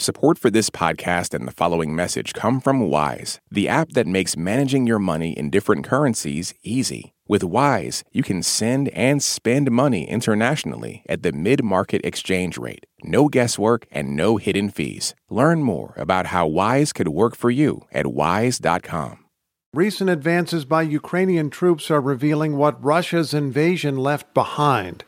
Support for this podcast and the following message come from Wise, the app that makes managing your money in different currencies easy. With Wise, you can send and spend money internationally at the mid market exchange rate. No guesswork and no hidden fees. Learn more about how Wise could work for you at wise.com. Recent advances by Ukrainian troops are revealing what Russia's invasion left behind.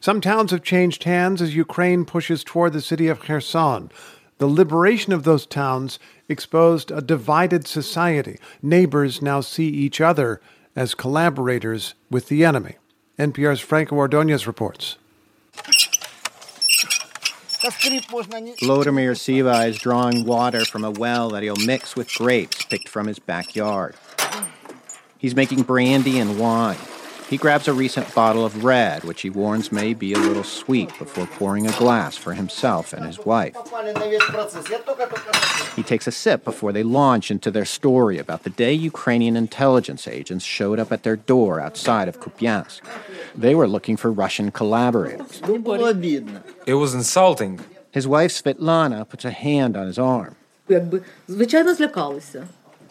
Some towns have changed hands as Ukraine pushes toward the city of Kherson. The liberation of those towns exposed a divided society. Neighbors now see each other as collaborators with the enemy. NPR's Franco Ordonez reports. Volodymyr Tsiba is drawing water from a well that he'll mix with grapes picked from his backyard. He's making brandy and wine. He grabs a recent bottle of red, which he warns may be a little sweet, before pouring a glass for himself and his wife. He takes a sip before they launch into their story about the day Ukrainian intelligence agents showed up at their door outside of Kupiansk. They were looking for Russian collaborators. It was insulting. His wife Svetlana puts a hand on his arm.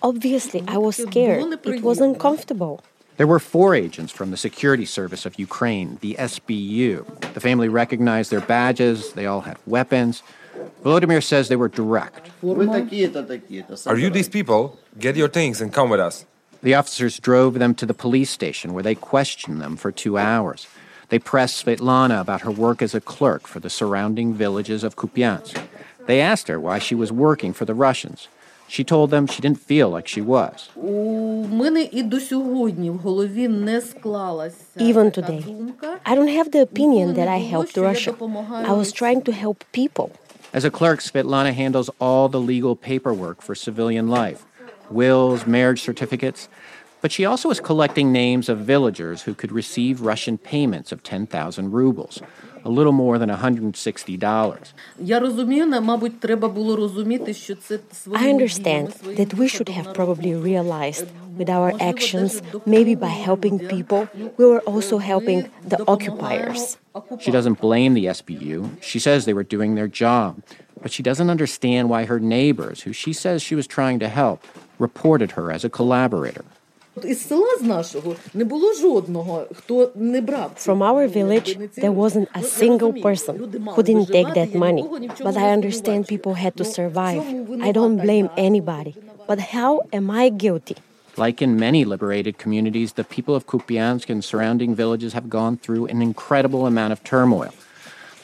Obviously, I was scared. It was uncomfortable. There were four agents from the Security Service of Ukraine, the SBU. The family recognized their badges, they all had weapons. Volodymyr says they were direct. Are you these people? Get your things and come with us. The officers drove them to the police station where they questioned them for two hours. They pressed Svetlana about her work as a clerk for the surrounding villages of Kupiansk. They asked her why she was working for the Russians. She told them she didn't feel like she was. Even today, I don't have the opinion that I helped Russia. I was trying to help people. As a clerk, Svetlana handles all the legal paperwork for civilian life wills, marriage certificates. But she also is collecting names of villagers who could receive Russian payments of 10,000 rubles, a little more than $160. I understand that we should have probably realized with our actions, maybe by helping people, we were also helping the occupiers. She doesn't blame the SBU. She says they were doing their job. But she doesn't understand why her neighbors, who she says she was trying to help, reported her as a collaborator. From our village, there wasn't a single person who didn't take that money. But I understand people had to survive. I don't blame anybody. But how am I guilty? Like in many liberated communities, the people of Kupiansk and surrounding villages have gone through an incredible amount of turmoil.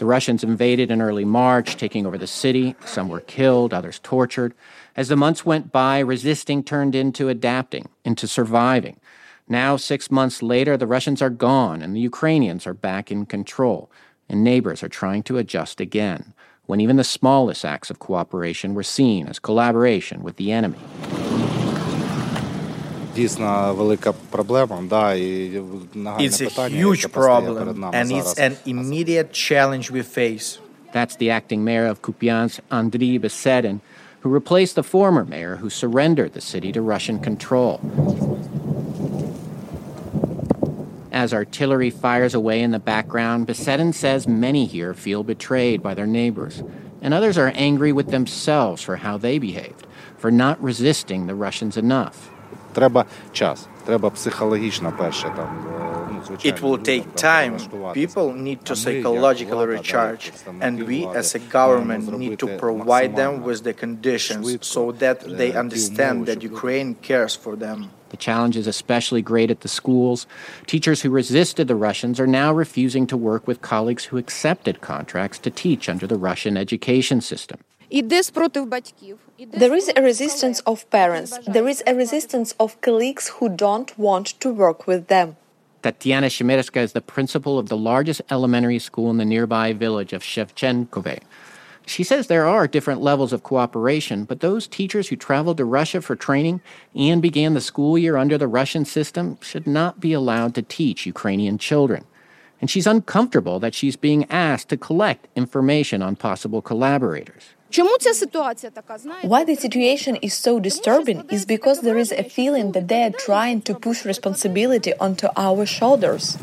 The Russians invaded in early March, taking over the city. Some were killed, others tortured. As the months went by, resisting turned into adapting, into surviving. Now, six months later, the Russians are gone and the Ukrainians are back in control, and neighbors are trying to adjust again, when even the smallest acts of cooperation were seen as collaboration with the enemy. It's a huge problem, and it's an immediate challenge we face. That's the acting mayor of Kupiansk, Andriy Besedin, who replaced the former mayor who surrendered the city to Russian control. As artillery fires away in the background, Besedin says many here feel betrayed by their neighbors, and others are angry with themselves for how they behaved, for not resisting the Russians enough Треба час, треба психологічно перше там. It will take time. People need to psychologically recharge, and we as a government need to provide them with the conditions so that they understand that Ukraine cares for them. The challenge is especially great at the schools. Teachers who resisted the Russians are now refusing to work with colleagues who accepted contracts to teach under the Russian education system. There is a resistance of parents. There is a resistance of colleagues who don't want to work with them. Tatiana Shemirska is the principal of the largest elementary school in the nearby village of Shevchenkove. She says there are different levels of cooperation, but those teachers who traveled to Russia for training and began the school year under the Russian system should not be allowed to teach Ukrainian children. And she's uncomfortable that she's being asked to collect information on possible collaborators. Why the situation is so disturbing is because there is a feeling that they are trying to push responsibility onto our shoulders.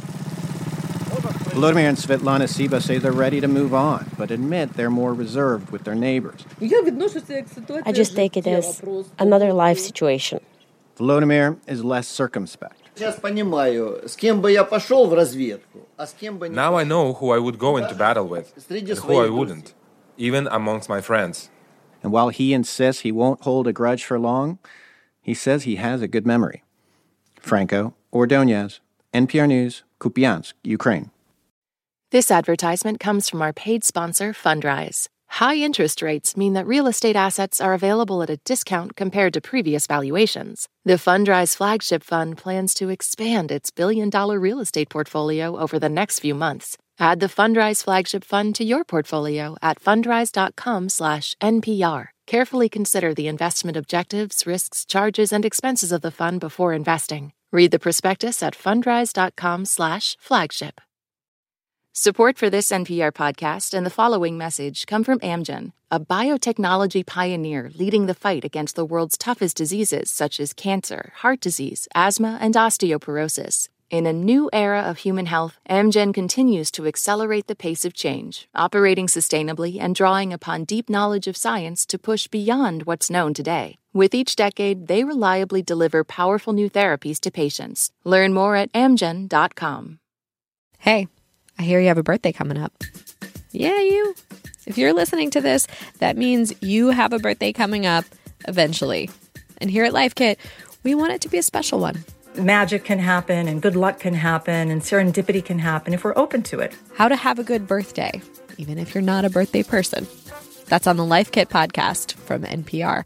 Volodymyr and Svetlana Tsiba say they're ready to move on, but admit they're more reserved with their neighbors. I just take it as another life situation. Volodymyr is less circumspect. Now I know who I would go into battle with and who I wouldn't, even amongst my friends. And while he insists he won't hold a grudge for long, he says he has a good memory. Franco Ordonez, NPR News, Kupiansk, Ukraine. This advertisement comes from our paid sponsor, Fundrise. High interest rates mean that real estate assets are available at a discount compared to previous valuations. The Fundrise flagship fund plans to expand its billion dollar real estate portfolio over the next few months. Add the Fundrise flagship fund to your portfolio at fundrise.com/npr. Carefully consider the investment objectives, risks, charges, and expenses of the fund before investing. Read the prospectus at fundrise.com/flagship. Support for this NPR podcast and the following message come from Amgen, a biotechnology pioneer leading the fight against the world's toughest diseases such as cancer, heart disease, asthma, and osteoporosis. In a new era of human health, Amgen continues to accelerate the pace of change, operating sustainably and drawing upon deep knowledge of science to push beyond what's known today. With each decade, they reliably deliver powerful new therapies to patients. Learn more at amgen.com. Hey. I hear you have a birthday coming up. Yeah, you. If you're listening to this, that means you have a birthday coming up eventually. And here at Life Kit, we want it to be a special one. Magic can happen, and good luck can happen, and serendipity can happen if we're open to it. How to have a good birthday, even if you're not a birthday person. That's on the Life Kit podcast from NPR.